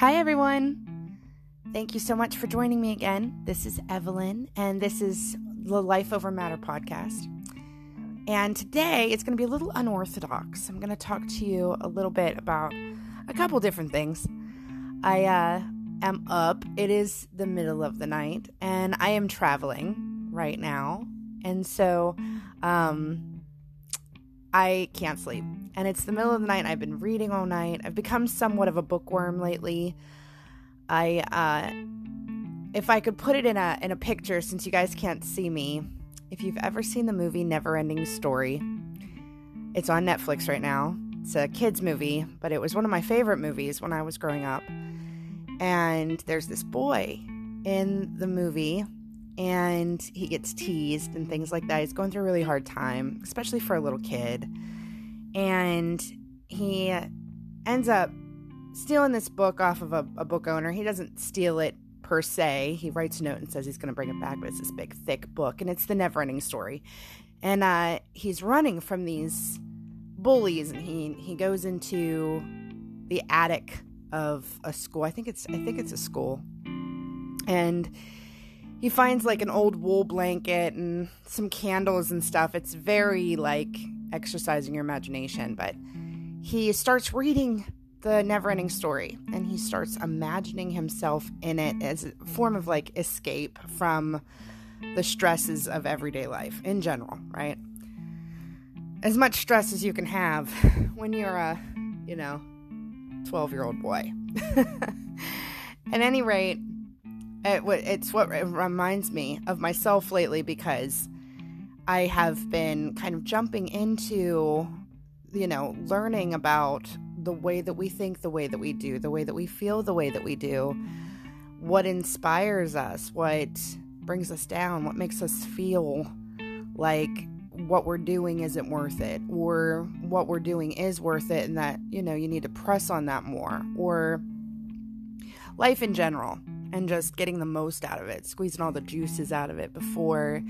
Hi, everyone. Thank you so much for joining me again. This is Evelyn, and this is the Life Over Matter podcast. And today it's going to be a little unorthodox. I'm going to talk to you a little bit about a couple different things. I uh, am up. It is the middle of the night, and I am traveling right now. And so um, I can't sleep. And it's the middle of the night. I've been reading all night. I've become somewhat of a bookworm lately. I, uh, if I could put it in a in a picture, since you guys can't see me, if you've ever seen the movie Neverending Story, it's on Netflix right now. It's a kids movie, but it was one of my favorite movies when I was growing up. And there's this boy in the movie and he gets teased and things like that. He's going through a really hard time, especially for a little kid. And he ends up stealing this book off of a, a book owner. He doesn't steal it per se. He writes a note and says he's going to bring it back, but it's this big, thick book, and it's the never ending story. And uh, he's running from these bullies, and he, he goes into the attic of a school. I think it's I think it's a school. And he finds like an old wool blanket and some candles and stuff. It's very like exercising your imagination, but he starts reading the never ending story and he starts imagining himself in it as a form of like escape from the stresses of everyday life in general, right? As much stress as you can have when you're a, you know, 12 year old boy. At any rate, it, it's what reminds me of myself lately because I have been kind of jumping into, you know, learning about the way that we think, the way that we do, the way that we feel, the way that we do, what inspires us, what brings us down, what makes us feel like what we're doing isn't worth it, or what we're doing is worth it, and that, you know, you need to press on that more, or life in general, and just getting the most out of it, squeezing all the juices out of it before,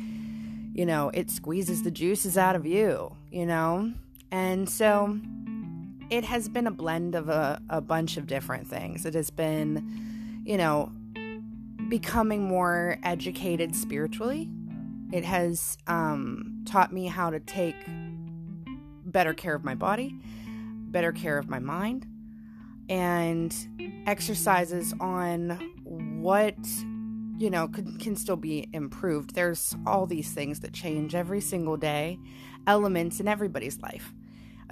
you know, it squeezes the juices out of you, you know? And so it has been a blend of a, a bunch of different things. It has been, you know, becoming more educated spiritually. It has um, taught me how to take better care of my body, better care of my mind, and exercises on what you know can, can still be improved. There's all these things that change every single day, elements in everybody's life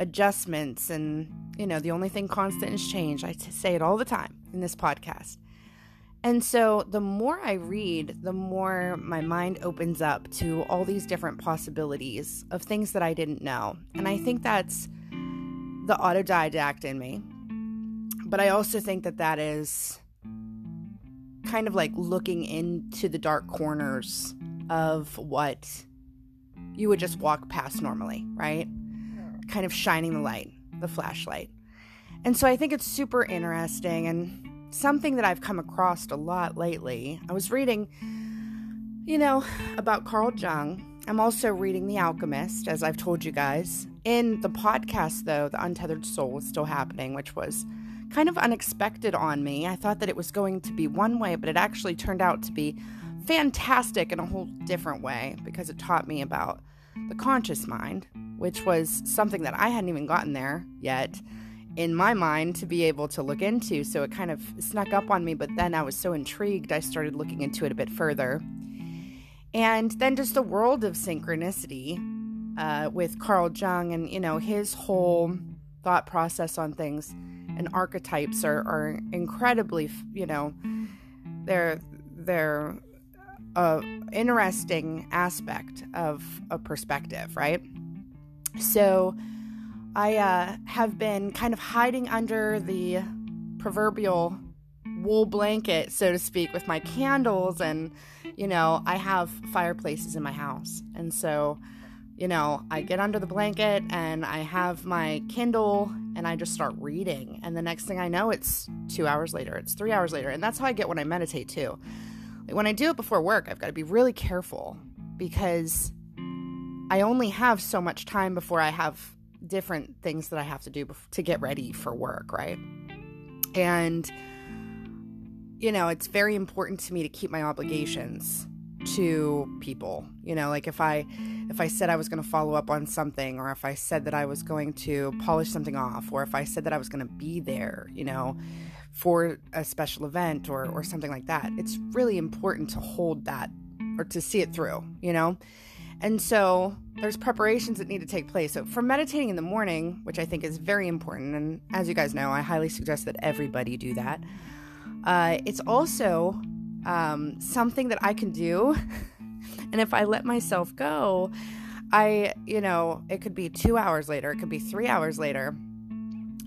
adjustments and you know the only thing constant is change. I say it all the time in this podcast. And so the more i read the more my mind opens up to all these different possibilities of things that i didn't know. And i think that's the autodidact in me. But i also think that that is kind of like looking into the dark corners of what you would just walk past normally right kind of shining the light, the flashlight. And so I think it's super interesting and something that I've come across a lot lately. I was reading, you know, about Carl Jung. I'm also reading The Alchemist, as I've told you guys. In the podcast, though, The Untethered Soul is still happening, which was kind of unexpected on me. I thought that it was going to be one way, but it actually turned out to be fantastic in a whole different way because it taught me about the conscious mind which was something that I hadn't even gotten there yet in my mind to be able to look into. So it kind of snuck up on me, but then I was so intrigued, I started looking into it a bit further. And then just the world of synchronicity uh, with Carl Jung and, you know, his whole thought process on things and archetypes are, are incredibly, you know, they're, they're a interesting aspect of a perspective, right? So I uh, have been kind of hiding under the proverbial wool blanket, so to speak, with my candles. And, you know, I have fireplaces in my house. And so, you know, I get under the blanket and I have my Kindle and I just start reading. And the next thing I know, it's two hours later, it's three hours later. And that's how I get when I meditate too. Like when I do it before work, I've got to be really careful because I only have so much time before I have different things that I have to do to get ready for work, right? And you know, it's very important to me to keep my obligations to people. You know, like if I if I said I was going to follow up on something or if I said that I was going to polish something off or if I said that I was going to be there, you know, for a special event or or something like that. It's really important to hold that or to see it through, you know? And so there's preparations that need to take place. So for meditating in the morning, which I think is very important, and as you guys know, I highly suggest that everybody do that. Uh, it's also um, something that I can do. and if I let myself go, I, you know, it could be two hours later, it could be three hours later.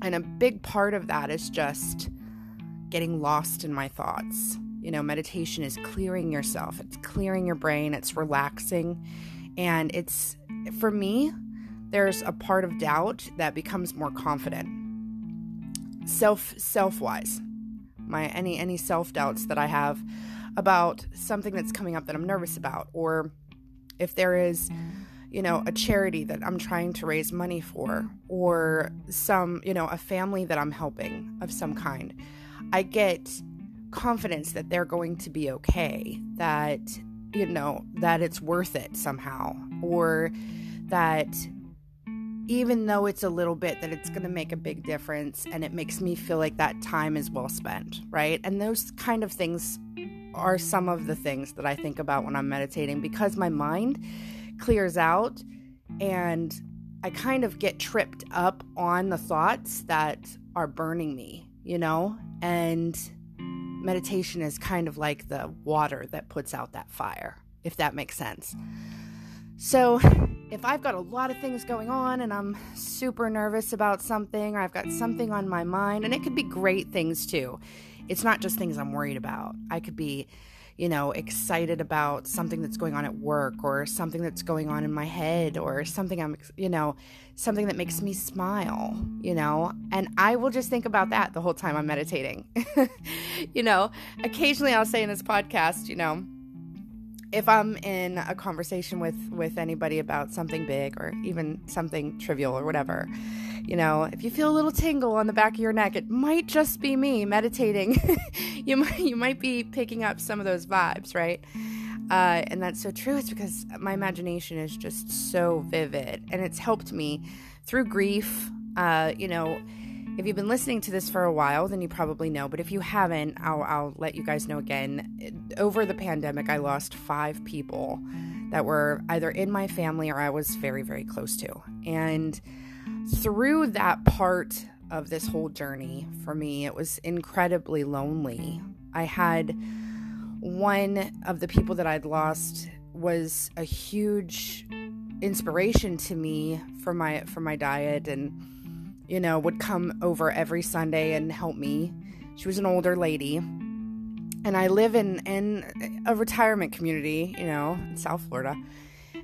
And a big part of that is just getting lost in my thoughts. You know, meditation is clearing yourself, it's clearing your brain, it's relaxing. And it's, for me, there's a part of doubt that becomes more confident. Self, self wise my any any self-doubts that I have about something that's coming up that I'm nervous about or if there is you know a charity that I'm trying to raise money for or some you know a family that I'm helping of some kind I get confidence that they're going to be okay that you know that it's worth it somehow or that even though it's a little bit, that it's going to make a big difference and it makes me feel like that time is well spent, right? And those kind of things are some of the things that I think about when I'm meditating because my mind clears out and I kind of get tripped up on the thoughts that are burning me, you know? And meditation is kind of like the water that puts out that fire, if that makes sense. So, if I've got a lot of things going on and I'm super nervous about something, or I've got something on my mind, and it could be great things too. It's not just things I'm worried about. I could be, you know, excited about something that's going on at work, or something that's going on in my head, or something I'm, you know, something that makes me smile, you know, and I will just think about that the whole time I'm meditating. you know, occasionally I'll say in this podcast, you know, if I'm in a conversation with with anybody about something big or even something trivial or whatever, you know, if you feel a little tingle on the back of your neck, it might just be me meditating. you might you might be picking up some of those vibes, right? Uh, and that's so true. It's because my imagination is just so vivid, and it's helped me through grief. Uh, you know, if you've been listening to this for a while, then you probably know. But if you haven't, I'll, I'll let you guys know again. Over the pandemic, I lost five people that were either in my family or I was very, very close to. And through that part of this whole journey, for me, it was incredibly lonely. I had one of the people that I'd lost was a huge inspiration to me for my for my diet and you know, would come over every Sunday and help me. She was an older lady. And I live in, in a retirement community, you know, in South Florida.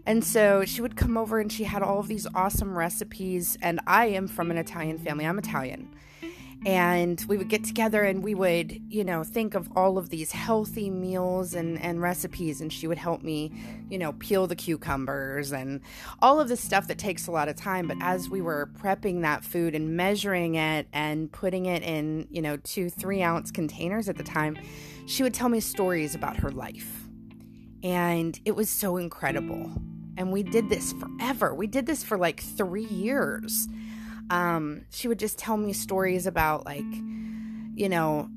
And so she would come over and she had all of these awesome recipes. And I am from an Italian family, I'm Italian and we would get together and we would you know think of all of these healthy meals and and recipes and she would help me you know peel the cucumbers and all of this stuff that takes a lot of time. But as we were prepping that food and measuring it and putting it in you know two three ounce containers at the time she would tell me stories about her life. And it was so incredible. And we did this forever. We did this for like three years um, she would just tell me stories about like, you know,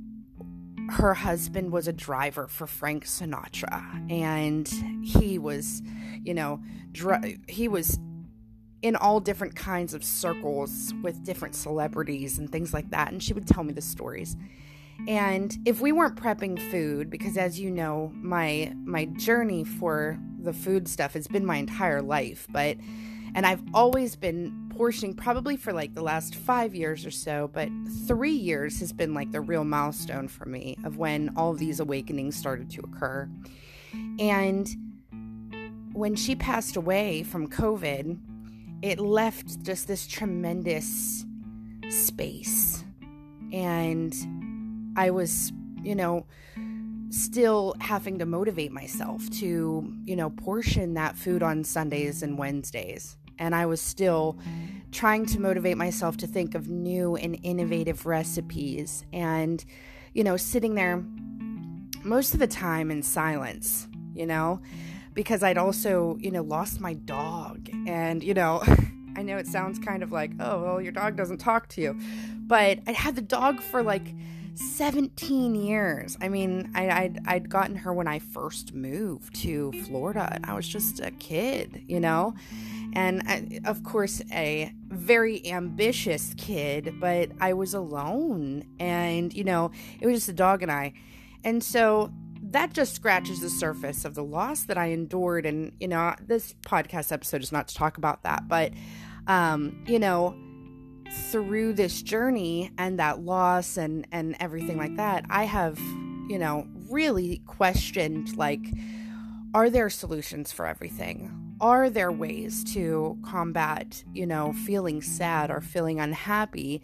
her husband was a driver for Frank Sinatra, and he was, you know, dr- he was in all different kinds of circles with different celebrities and things like that. And she would tell me the stories. And if we weren't prepping food, because as you know, my my journey for the food stuff has been my entire life, but and I've always been portioning probably for like the last five years or so, but three years has been like the real milestone for me of when all of these awakenings started to occur. And when she passed away from COVID, it left just this tremendous space. And I was, you know, still having to motivate myself to, you know, portion that food on Sundays and Wednesdays and I was still trying to motivate myself to think of new and innovative recipes and you know sitting there most of the time in silence, you know, because I'd also, you know, lost my dog. And, you know, I know it sounds kind of like, oh, well, your dog doesn't talk to you. But I'd had the dog for like 17 years. I mean, I, would I'd gotten her when I first moved to Florida. I was just a kid, you know? And I, of course, a very ambitious kid, but I was alone. And, you know, it was just a dog and I. And so that just scratches the surface of the loss that I endured. And, you know, this podcast episode is not to talk about that, but, um, you know, through this journey and that loss and and everything like that i have you know really questioned like are there solutions for everything are there ways to combat you know feeling sad or feeling unhappy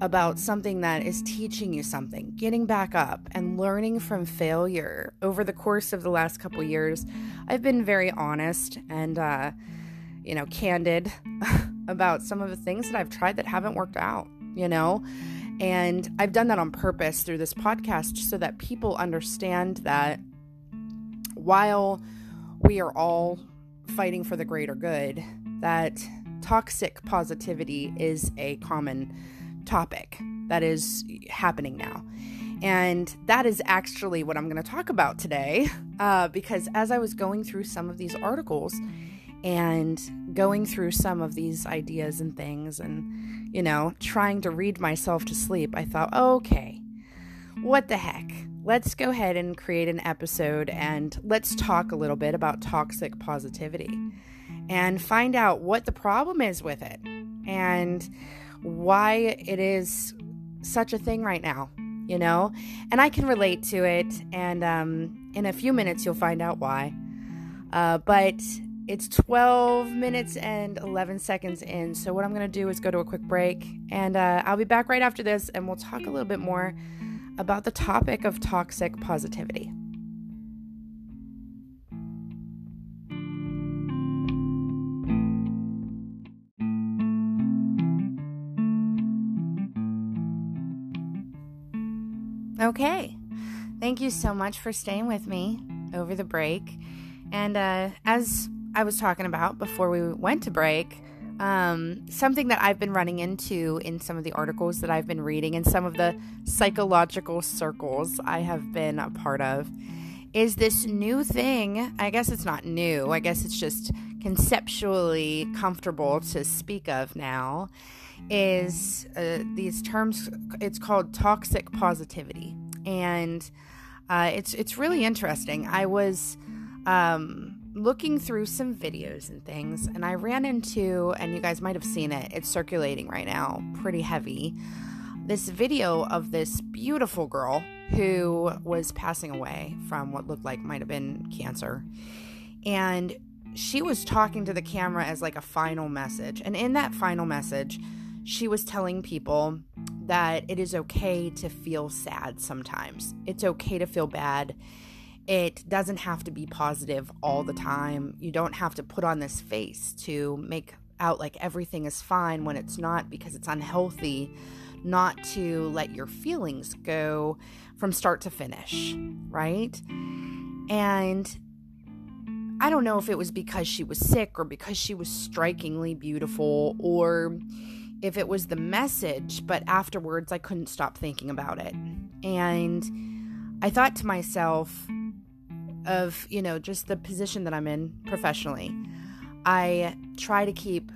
about something that is teaching you something getting back up and learning from failure over the course of the last couple years i've been very honest and uh you know candid about some of the things that I've tried that haven't worked out, you know? And I've done that on purpose through this podcast so that people understand that while we are all fighting for the greater good, that toxic positivity is a common topic that is happening now. And that is actually what I'm going to talk about today, uh, because as I was going through some of these articles, and going through some of these ideas and things and, you know, trying to read myself to sleep, I thought, okay, what the heck? Let's go ahead and create an episode and let's talk a little bit about toxic positivity and find out what the problem is with it and why it is such a thing right now, you know? And I can relate to it, and um, in a few minutes, you'll find out why. Uh, but it's 12 minutes and 11 seconds in. So, what I'm going to do is go to a quick break, and uh, I'll be back right after this, and we'll talk a little bit more about the topic of toxic positivity. Okay. Thank you so much for staying with me over the break. And uh, as I was talking about before we went to break, um, something that I've been running into in some of the articles that I've been reading and some of the psychological circles I have been a part of is this new thing. I guess it's not new, I guess it's just conceptually comfortable to speak of now. Is uh, these terms? It's called toxic positivity, and uh, it's it's really interesting. I was um, looking through some videos and things, and I ran into, and you guys might have seen it, it's circulating right now, pretty heavy. This video of this beautiful girl who was passing away from what looked like might have been cancer. And she was talking to the camera as like a final message. And in that final message, she was telling people that it is okay to feel sad sometimes. It's okay to feel bad it doesn't have to be positive all the time. You don't have to put on this face to make out like everything is fine when it's not because it's unhealthy not to let your feelings go from start to finish, right? And I don't know if it was because she was sick or because she was strikingly beautiful or if it was the message, but afterwards I couldn't stop thinking about it. And I thought to myself, of, you know, just the position that I'm in professionally. I try to keep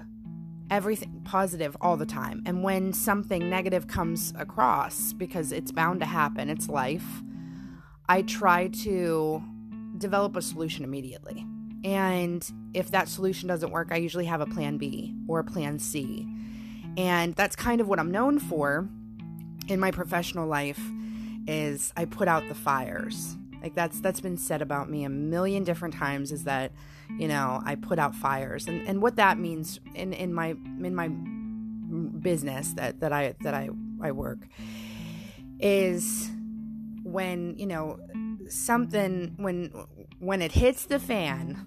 everything positive all the time. And when something negative comes across, because it's bound to happen, it's life, I try to develop a solution immediately. And if that solution doesn't work, I usually have a plan B or a plan C. And that's kind of what I'm known for in my professional life is I put out the fires. Like that's that's been said about me a million different times is that, you know, I put out fires. And and what that means in in my in my business that that I that I I work is when, you know, something when when it hits the fan,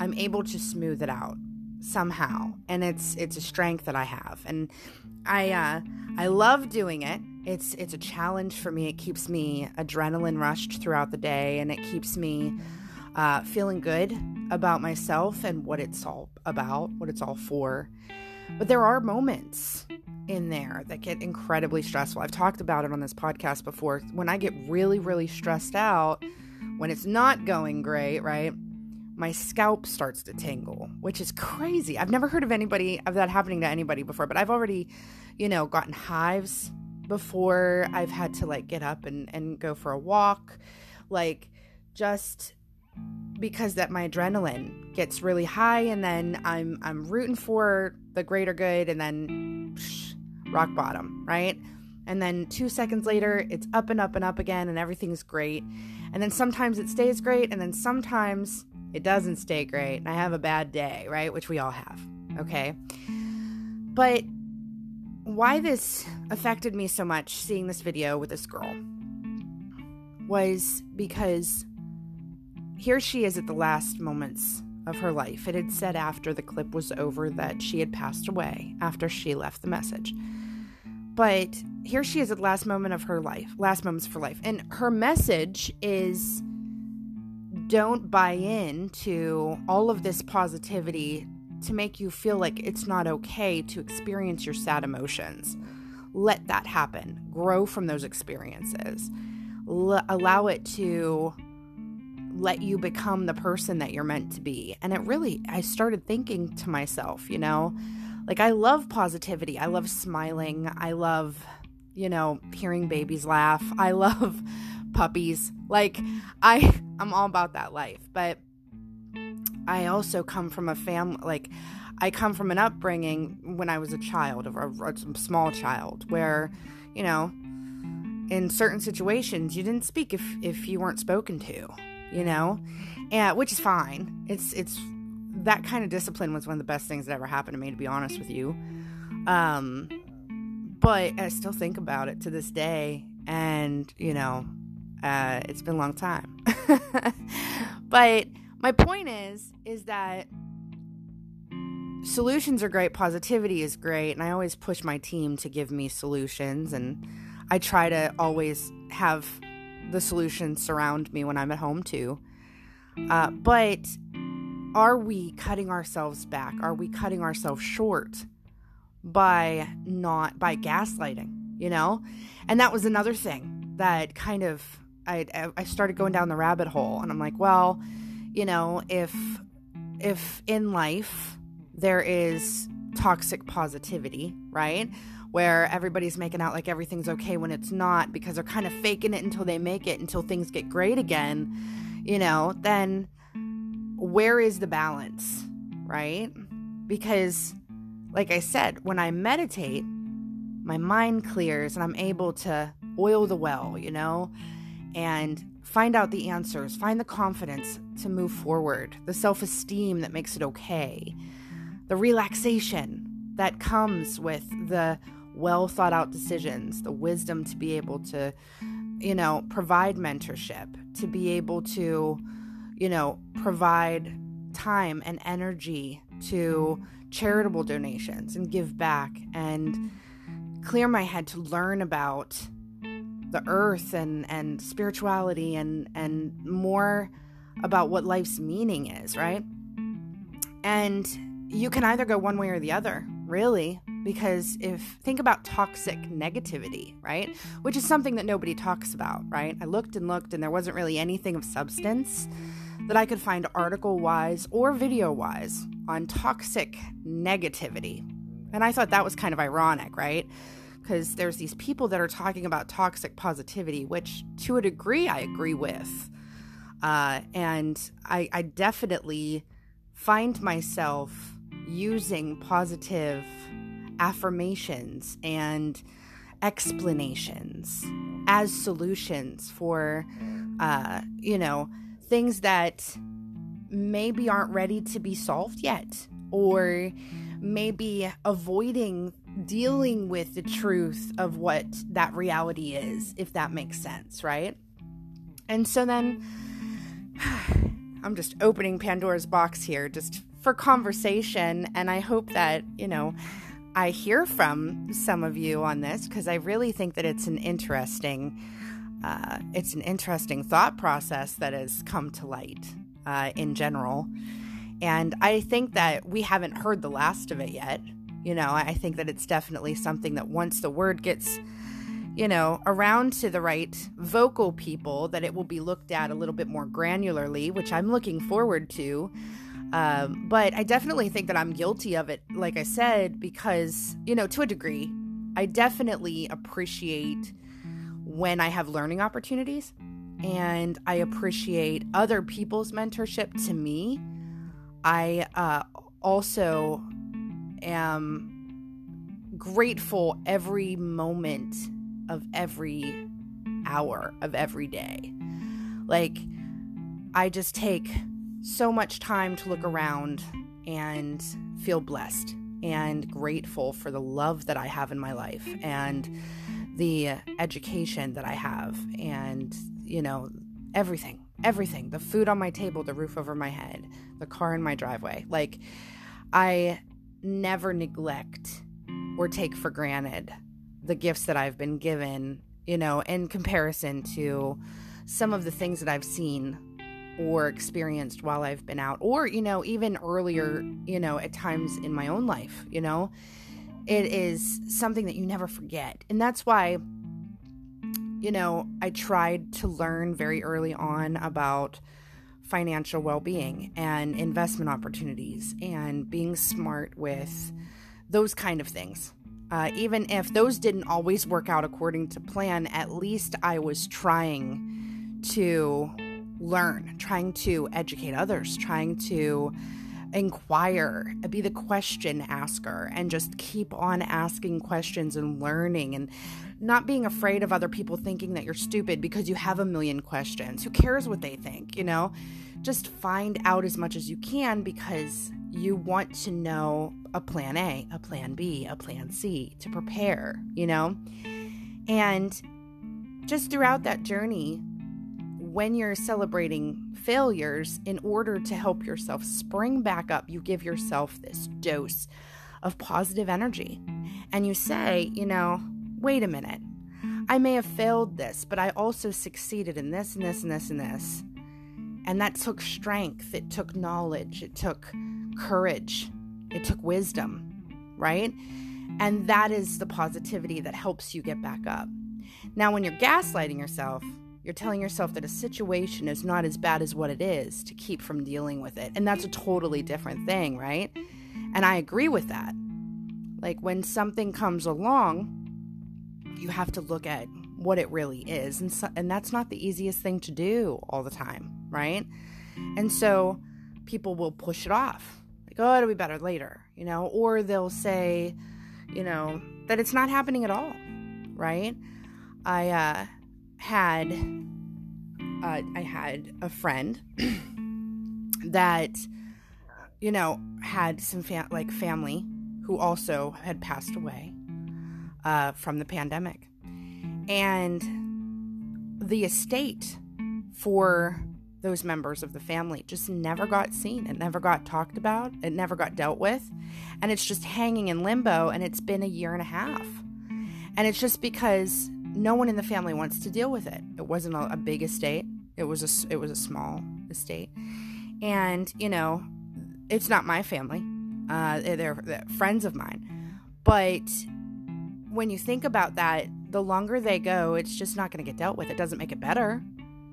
I'm able to smooth it out somehow. And it's it's a strength that I have. And I uh I love doing it it's it's a challenge for me. It keeps me adrenaline rushed throughout the day, and it keeps me uh, feeling good about myself and what it's all about, what it's all for. But there are moments in there that get incredibly stressful. I've talked about it on this podcast before. When I get really, really stressed out, when it's not going great, right? My scalp starts to tingle, which is crazy. I've never heard of anybody of that happening to anybody before, but I've already, you know, gotten hives before I've had to like get up and, and go for a walk. Like just because that my adrenaline gets really high and then I'm I'm rooting for the greater good and then psh, rock bottom, right? And then 2 seconds later it's up and up and up again and everything's great. And then sometimes it stays great and then sometimes it doesn't stay great and I have a bad day, right? Which we all have. Okay? But why this affected me so much seeing this video with this girl was because here she is at the last moments of her life. It had said after the clip was over that she had passed away after she left the message. But here she is at the last moment of her life, last moments for life. And her message is don't buy in to all of this positivity to make you feel like it's not okay to experience your sad emotions. Let that happen. Grow from those experiences. L- allow it to let you become the person that you're meant to be. And it really, I started thinking to myself, you know, like I love positivity. I love smiling. I love, you know, hearing babies laugh. I love puppies. Like I I'm all about that life. But I also come from a family like I come from an upbringing when I was a child, or a, a small child, where, you know, in certain situations you didn't speak if if you weren't spoken to, you know, and which is fine. It's it's that kind of discipline was one of the best things that ever happened to me, to be honest with you. Um, but I still think about it to this day, and you know, uh, it's been a long time. but my point is is that solutions are great positivity is great and i always push my team to give me solutions and i try to always have the solutions surround me when i'm at home too. Uh, but are we cutting ourselves back? Are we cutting ourselves short by not by gaslighting you know? And that was another thing that kind of i i started going down the rabbit hole and i'm like well you know, if if in life there is toxic positivity, right? Where everybody's making out like everything's okay when it's not because they're kind of faking it until they make it until things get great again, you know, then where is the balance, right? Because like I said, when I meditate, my mind clears and I'm able to oil the well, you know? And find out the answers, find the confidence to move forward, the self esteem that makes it okay, the relaxation that comes with the well thought out decisions, the wisdom to be able to, you know, provide mentorship, to be able to, you know, provide time and energy to charitable donations and give back and clear my head to learn about the earth and and spirituality and and more about what life's meaning is, right? And you can either go one way or the other, really, because if think about toxic negativity, right? Which is something that nobody talks about, right? I looked and looked and there wasn't really anything of substance that I could find article wise or video wise on toxic negativity. And I thought that was kind of ironic, right? Because there's these people that are talking about toxic positivity, which to a degree I agree with. Uh, and I, I definitely find myself using positive affirmations and explanations as solutions for, uh, you know, things that maybe aren't ready to be solved yet, or maybe avoiding dealing with the truth of what that reality is, if that makes sense, right? And so then I'm just opening Pandora's box here just for conversation. And I hope that, you know, I hear from some of you on this because I really think that it's an interesting, uh, it's an interesting thought process that has come to light uh, in general, and I think that we haven't heard the last of it yet. You know, I think that it's definitely something that once the word gets you know, around to the right vocal people, that it will be looked at a little bit more granularly, which I'm looking forward to. Um, but I definitely think that I'm guilty of it, like I said, because, you know, to a degree, I definitely appreciate when I have learning opportunities and I appreciate other people's mentorship to me. I uh, also am grateful every moment of every hour of every day. Like, I just take so much time to look around and feel blessed and grateful for the love that I have in my life and the education that I have and, you know, everything, everything the food on my table, the roof over my head, the car in my driveway. Like, I never neglect or take for granted the gifts that I've been given, you know, in comparison to some of the things that I've seen or experienced while I've been out, or, you know, even earlier, you know, at times in my own life, you know, it is something that you never forget. And that's why, you know, I tried to learn very early on about financial well being and investment opportunities and being smart with those kind of things. Uh, even if those didn't always work out according to plan, at least I was trying to learn, trying to educate others, trying to inquire, be the question asker, and just keep on asking questions and learning and not being afraid of other people thinking that you're stupid because you have a million questions. Who cares what they think, you know? Just find out as much as you can because you want to know a plan A, a plan B, a plan C to prepare, you know? And just throughout that journey, when you're celebrating failures, in order to help yourself spring back up, you give yourself this dose of positive energy. And you say, you know, wait a minute. I may have failed this, but I also succeeded in this and this and this and this. And that took strength, it took knowledge, it took courage, it took wisdom, right? And that is the positivity that helps you get back up. Now, when you're gaslighting yourself, you're telling yourself that a situation is not as bad as what it is to keep from dealing with it. And that's a totally different thing, right? And I agree with that. Like when something comes along, you have to look at what it really is. And, so, and that's not the easiest thing to do all the time, right? And so people will push it off like, oh, it'll be better later, you know, or they'll say, you know, that it's not happening at all, right? I uh, had uh, I had a friend that you know had some fam- like family who also had passed away uh, from the pandemic, and the estate for those members of the family just never got seen. It never got talked about. It never got dealt with. And it's just hanging in limbo. And it's been a year and a half. And it's just because no one in the family wants to deal with it. It wasn't a, a big estate. It was a it was a small estate, and you know, it's not my family. Uh, they're, they're friends of mine, but when you think about that, the longer they go, it's just not going to get dealt with. It doesn't make it better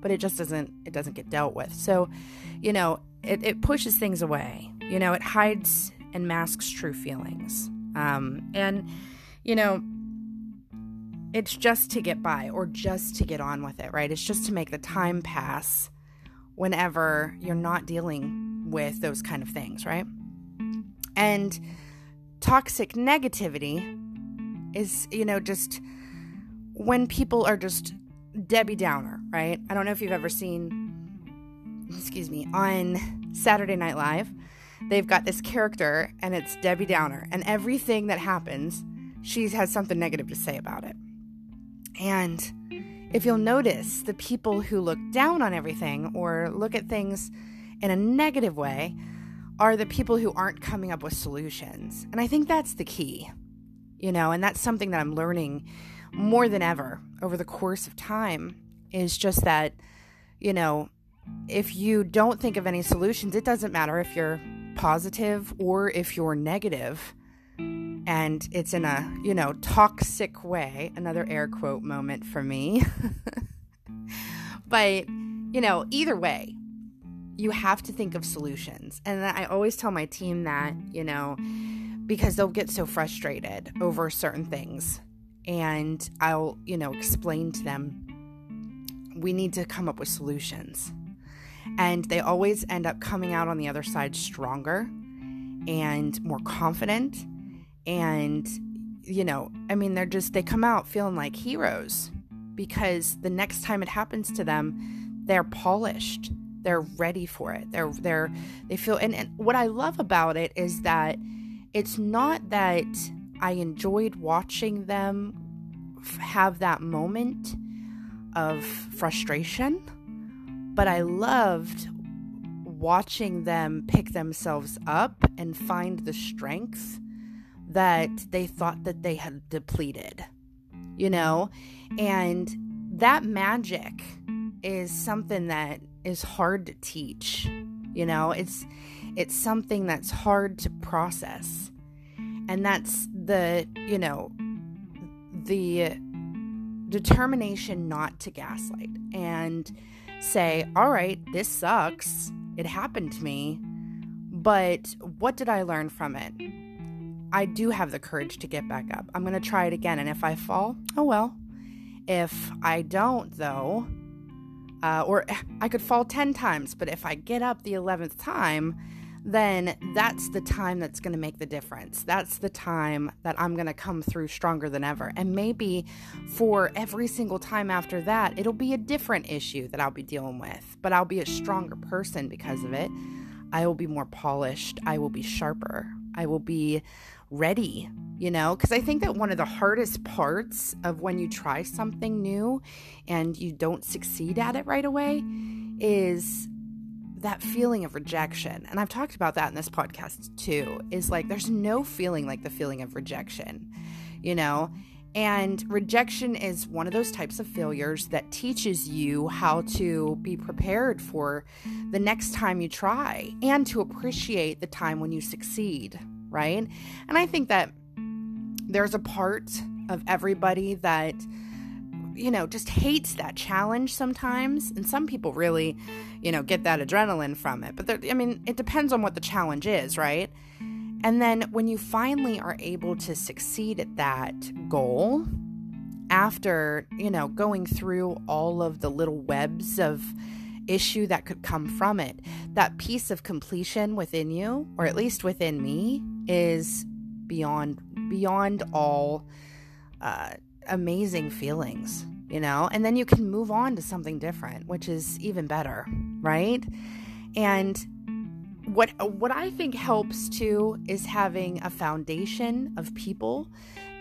but it just doesn't it doesn't get dealt with. So, you know, it, it pushes things away. You know, it hides and masks true feelings. Um, and you know, it's just to get by or just to get on with it, right? It's just to make the time pass whenever you're not dealing with those kind of things, right? And toxic negativity is, you know, just when people are just Debbie Downer, right? I don't know if you've ever seen, excuse me, on Saturday Night Live, they've got this character and it's Debbie Downer, and everything that happens, she has something negative to say about it. And if you'll notice, the people who look down on everything or look at things in a negative way are the people who aren't coming up with solutions. And I think that's the key. you know, and that's something that I'm learning more than ever over the course of time is just that, you know, if you don't think of any solutions, it doesn't matter if you're positive or if you're negative and it's in a, you know, toxic way, another air quote moment for me. but, you know, either way, you have to think of solutions. And I always tell my team that, you know, because they'll get so frustrated over certain things. And I'll, you know, explain to them we need to come up with solutions. And they always end up coming out on the other side stronger and more confident. And, you know, I mean, they're just, they come out feeling like heroes because the next time it happens to them, they're polished. They're ready for it. They're, they're, they feel, and, and what I love about it is that it's not that I enjoyed watching them have that moment of frustration, but I loved watching them pick themselves up and find the strength that they thought that they had depleted. You know, and that magic is something that is hard to teach. You know, it's it's something that's hard to process. And that's the, you know, the determination not to gaslight and say, all right, this sucks. It happened to me. But what did I learn from it? I do have the courage to get back up. I'm going to try it again. And if I fall, oh well. If I don't, though, uh, or I could fall 10 times, but if I get up the 11th time, then that's the time that's going to make the difference. That's the time that I'm going to come through stronger than ever. And maybe for every single time after that, it'll be a different issue that I'll be dealing with, but I'll be a stronger person because of it. I will be more polished. I will be sharper. I will be ready, you know? Because I think that one of the hardest parts of when you try something new and you don't succeed at it right away is that feeling of rejection. And I've talked about that in this podcast too, is like there's no feeling like the feeling of rejection, you know? And rejection is one of those types of failures that teaches you how to be prepared for the next time you try and to appreciate the time when you succeed, right? And I think that there's a part of everybody that you know, just hates that challenge sometimes. And some people really, you know, get that adrenaline from it. But I mean, it depends on what the challenge is, right? And then when you finally are able to succeed at that goal, after, you know, going through all of the little webs of issue that could come from it, that piece of completion within you, or at least within me, is beyond beyond all uh, amazing feelings, you know? And then you can move on to something different, which is even better, right? And what what I think helps too is having a foundation of people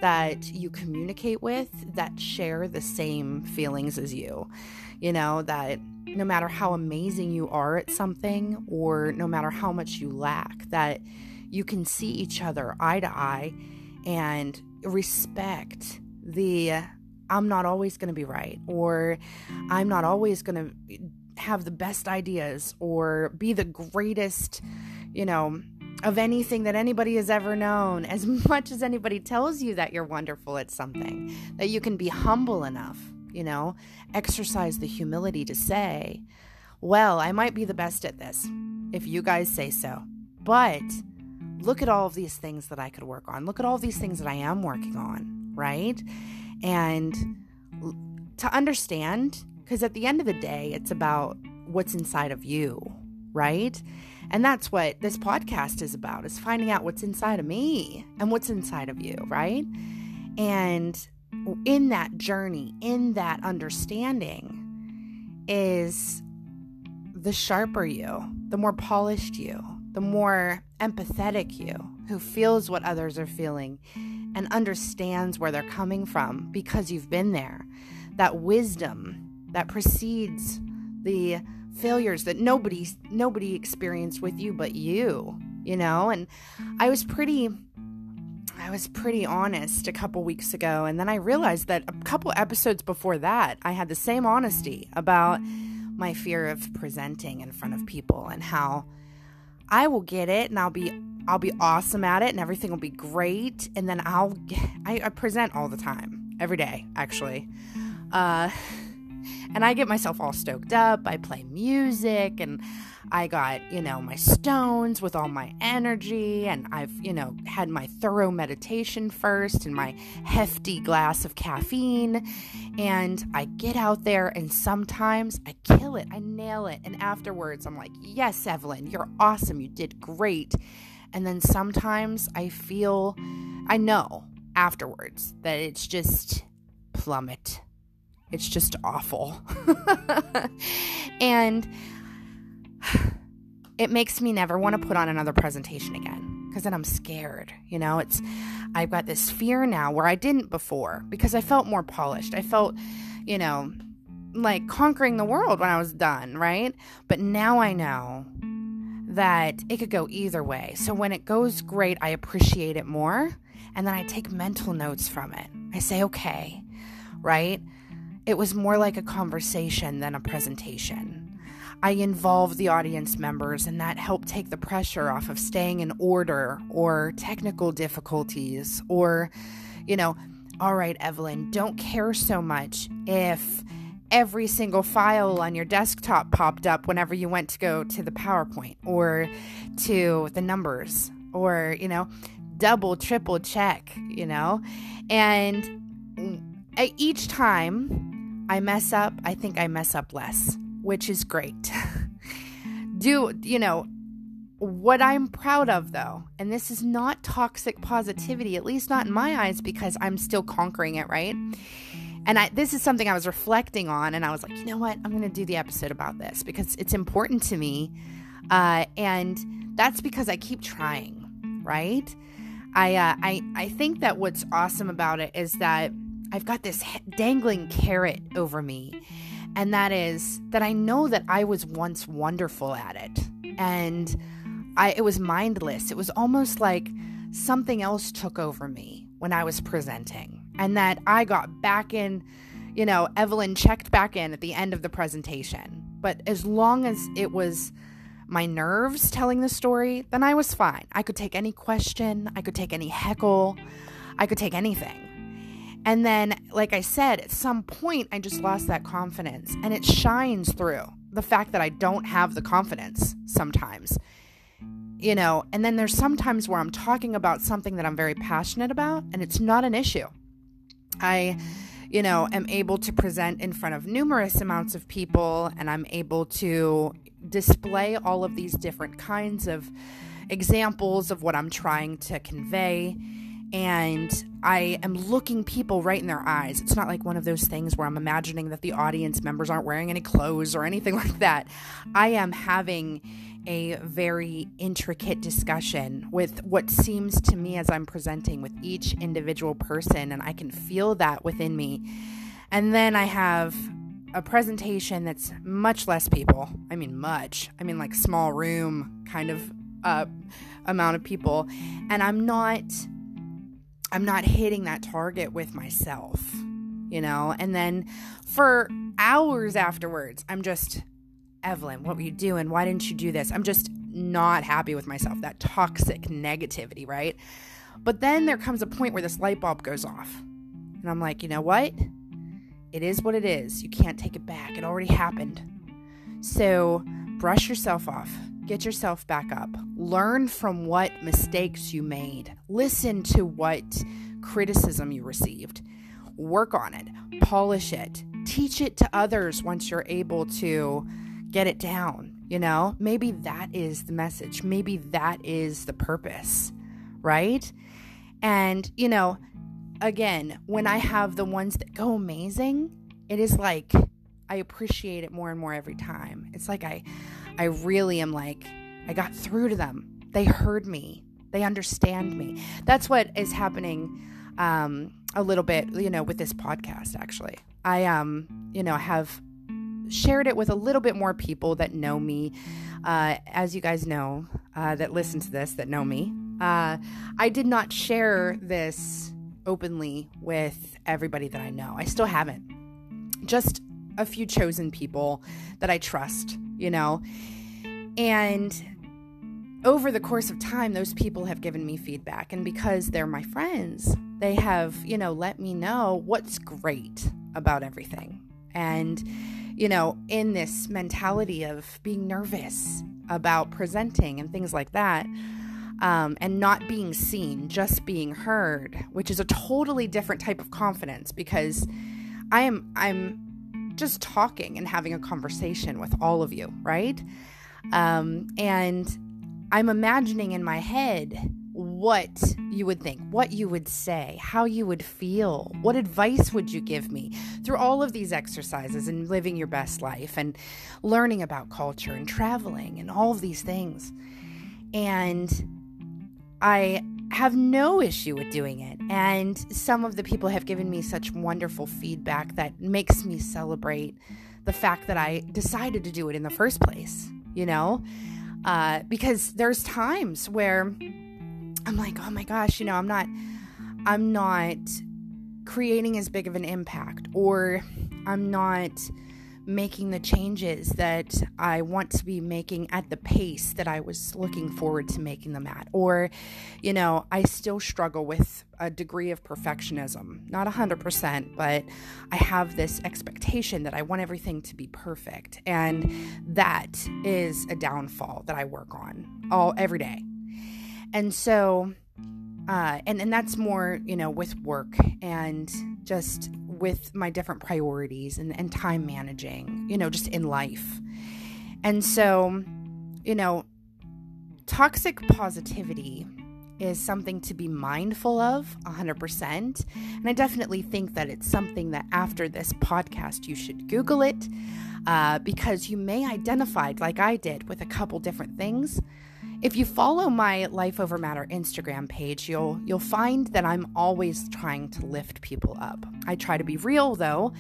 that you communicate with that share the same feelings as you. You know, that no matter how amazing you are at something or no matter how much you lack, that you can see each other eye to eye and respect the I'm not always going to be right, or I'm not always going to have the best ideas, or be the greatest, you know, of anything that anybody has ever known, as much as anybody tells you that you're wonderful at something, that you can be humble enough, you know, exercise the humility to say, well, I might be the best at this, if you guys say so, but look at all of these things that I could work on. Look at all these things that I am working on right? And to understand, because at the end of the day, it's about what's inside of you, right? And that's what this podcast is about is finding out what's inside of me and what's inside of you, right? And in that journey, in that understanding is the sharper you, the more polished you, the more empathetic you, who feels what others are feeling and understands where they're coming from because you've been there. That wisdom that precedes the failures that nobody nobody experienced with you but you, you know? And I was pretty I was pretty honest a couple weeks ago, and then I realized that a couple episodes before that, I had the same honesty about my fear of presenting in front of people and how I will get it and I'll be I'll be awesome at it and everything will be great and then I'll I, I present all the time every day actually uh and I get myself all stoked up I play music and I got, you know, my stones with all my energy, and I've, you know, had my thorough meditation first and my hefty glass of caffeine. And I get out there, and sometimes I kill it, I nail it. And afterwards, I'm like, yes, Evelyn, you're awesome. You did great. And then sometimes I feel, I know afterwards that it's just plummet. It's just awful. and it makes me never want to put on another presentation again because then I'm scared. You know, it's I've got this fear now where I didn't before because I felt more polished. I felt, you know, like conquering the world when I was done, right? But now I know that it could go either way. So when it goes great, I appreciate it more and then I take mental notes from it. I say, okay, right? It was more like a conversation than a presentation. I involved the audience members, and that helped take the pressure off of staying in order or technical difficulties or, you know, all right, Evelyn, don't care so much if every single file on your desktop popped up whenever you went to go to the PowerPoint or to the numbers or, you know, double, triple check, you know? And mm, each time I mess up, I think I mess up less which is great. Do, you know, what I'm proud of though, and this is not toxic positivity, at least not in my eyes, because I'm still conquering it, right? And I, this is something I was reflecting on, and I was like, you know what? I'm going to do the episode about this because it's important to me. Uh, and that's because I keep trying, right? I, uh, I, I think that what's awesome about it is that I've got this dangling carrot over me and that is that I know that I was once wonderful at it. And I it was mindless. It was almost like something else took over me when I was presenting. And that I got back in, you know, Evelyn checked back in at the end of the presentation. But as long as it was my nerves telling the story, then I was fine. I could take any question, I could take any heckle, I could take anything. And then, like I said, at some point, I just lost that confidence. And it shines through the fact that I don't have the confidence sometimes. You know, and then there's sometimes where I'm talking about something that I'm very passionate about, and it's not an issue. I, you know, am able to present in front of numerous amounts of people, and I'm able to display all of these different kinds of examples of what I'm trying to convey and I am looking people right in their eyes. It's not like one of those things where I'm imagining that the audience members aren't wearing any clothes or anything like that. I am having a very intricate discussion with what seems to me as I'm presenting with each individual person, and I can feel that within me. And then I have a presentation that's much less people. I mean, much. I mean, like small room kind of uh, amount of people. And I'm not I'm not hitting that target with myself, you know? And then for hours afterwards, I'm just, Evelyn, what were you doing? Why didn't you do this? I'm just not happy with myself. That toxic negativity, right? But then there comes a point where this light bulb goes off. And I'm like, you know what? It is what it is. You can't take it back. It already happened. So brush yourself off. Get yourself back up. Learn from what mistakes you made. Listen to what criticism you received. Work on it. Polish it. Teach it to others once you're able to get it down. You know, maybe that is the message. Maybe that is the purpose, right? And, you know, again, when I have the ones that go amazing, it is like I appreciate it more and more every time. It's like I I really am like, I got through to them. They heard me. They understand me. That's what is happening um, a little bit, you know, with this podcast, actually. I, um, you know, have shared it with a little bit more people that know me. Uh, as you guys know, uh, that listen to this, that know me, Uh, I did not share this openly with everybody that I know. I still haven't. Just a few chosen people that I trust, you know. And over the course of time, those people have given me feedback. And because they're my friends, they have, you know, let me know what's great about everything. And, you know, in this mentality of being nervous about presenting and things like that, um, and not being seen, just being heard, which is a totally different type of confidence because I am, I'm just talking and having a conversation with all of you, right? Um, and I'm imagining in my head what you would think, what you would say, how you would feel, what advice would you give me through all of these exercises and living your best life and learning about culture and traveling and all of these things. And I have no issue with doing it. And some of the people have given me such wonderful feedback that makes me celebrate the fact that I decided to do it in the first place, you know? uh, because there's times where I'm like, oh my gosh, you know, I'm not, I'm not creating as big of an impact, or I'm not making the changes that I want to be making at the pace that I was looking forward to making them at. Or, you know, I still struggle with a degree of perfectionism. Not 100%, but I have this expectation that I want everything to be perfect. And that is a downfall that I work on all every day. And so, uh, and, and that's more, you know, with work and just with my different priorities and, and time managing, you know, just in life. And so, you know, toxic positivity is something to be mindful of 100%. And I definitely think that it's something that after this podcast, you should Google it uh, because you may identify, like I did, with a couple different things if you follow my Life Over Matter Instagram page, you'll you'll find that I'm always trying to lift people up. I try to be real though.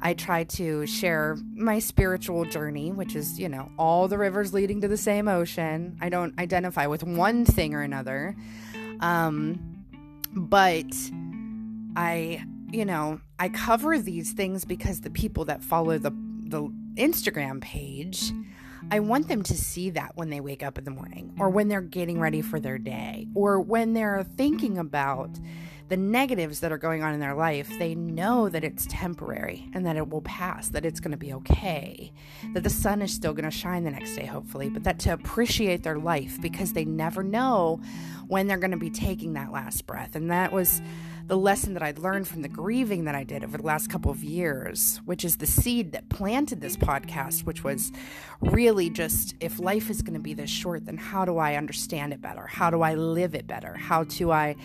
I try to share my spiritual journey, which is, you know, all the rivers leading to the same ocean. I don't identify with one thing or another. Um, but I, you know, I cover these things because the people that follow the the Instagram page I want them to see that when they wake up in the morning or when they're getting ready for their day or when they're thinking about the negatives that are going on in their life, they know that it's temporary and that it will pass, that it's going to be okay, that the sun is still going to shine the next day, hopefully, but that to appreciate their life because they never know when they're going to be taking that last breath. And that was the lesson that I'd learned from the grieving that I did over the last couple of years, which is the seed that planted this podcast, which was really just if life is going to be this short, then how do I understand it better? How do I live it better? How do I,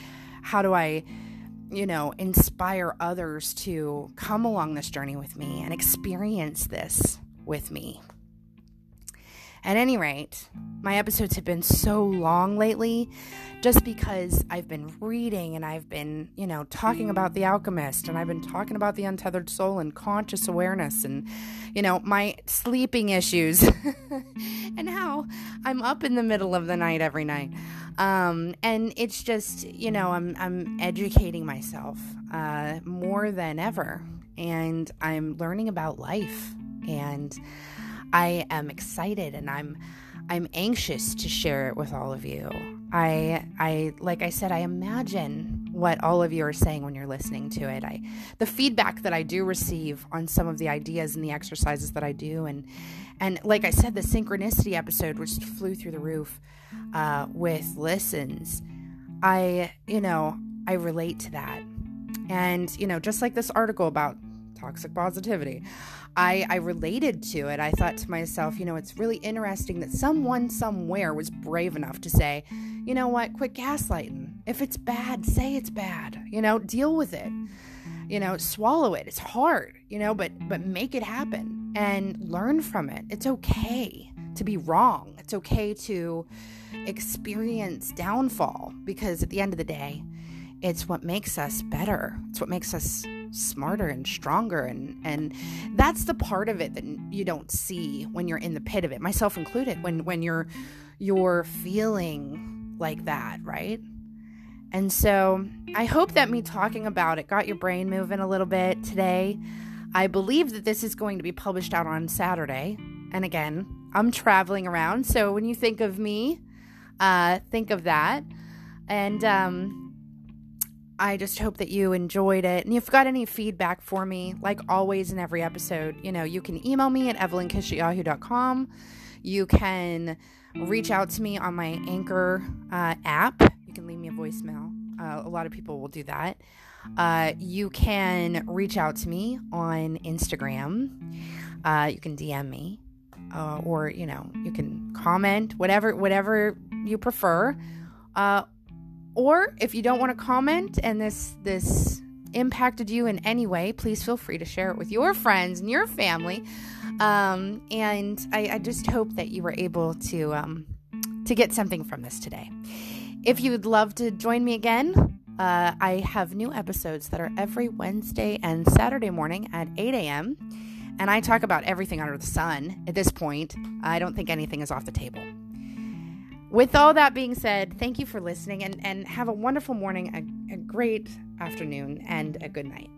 how do I, you know, inspire others to come along this journey with me and experience this with me? At any rate, my episodes have been so long lately just because I've been reading and I've been, you know, talking about The Alchemist and I've been talking about the untethered soul and conscious awareness and, you know, my sleeping issues and how I'm up in the middle of the night every night. Um, and it's just, you know, I'm, I'm educating myself uh, more than ever and I'm learning about life and I am excited and I'm I'm anxious to share it with all of you. I I like I said I imagine what all of you are saying when you're listening to it. I the feedback that I do receive on some of the ideas and the exercises that I do and and like I said the synchronicity episode which flew through the roof uh, with listens. I you know, I relate to that. And you know, just like this article about toxic positivity. I, I related to it. I thought to myself, you know, it's really interesting that someone somewhere was brave enough to say, you know what, quit gaslighting. If it's bad, say it's bad. You know, deal with it. You know, swallow it. It's hard, you know, but but make it happen and learn from it. It's okay to be wrong. It's okay to experience downfall because at the end of the day, it's what makes us better. It's what makes us smarter and stronger and and that's the part of it that you don't see when you're in the pit of it myself included when when you're you're feeling like that, right? And so I hope that me talking about it got your brain moving a little bit today. I believe that this is going to be published out on Saturday. And again, I'm traveling around. So when you think of me, uh, think of that. And um, I just hope that you enjoyed it. And if you've got any feedback for me, like always in every episode, you know, you can email me at evelynkish You can reach out to me on my Anchor uh, app. You can leave me a voicemail. Uh, a lot of people will do that. Uh, you can reach out to me on Instagram. Uh, you can DM me, uh, or you know, you can comment, whatever, whatever you prefer. Or if you don't want to comment and this this impacted you in any way, please feel free to share it with your friends and your family. Um, and I, I, just hope that you were able to um, to get something from this today. If you would love to join me again, uh, I have new episodes that are every Wednesday and Saturday morning at 8 a.m. And I talk about everything under the sun at this point. I don't think anything is off the table with all that being said, thank you for listening and, and have a wonderful morning, a, a great afternoon, and a good night.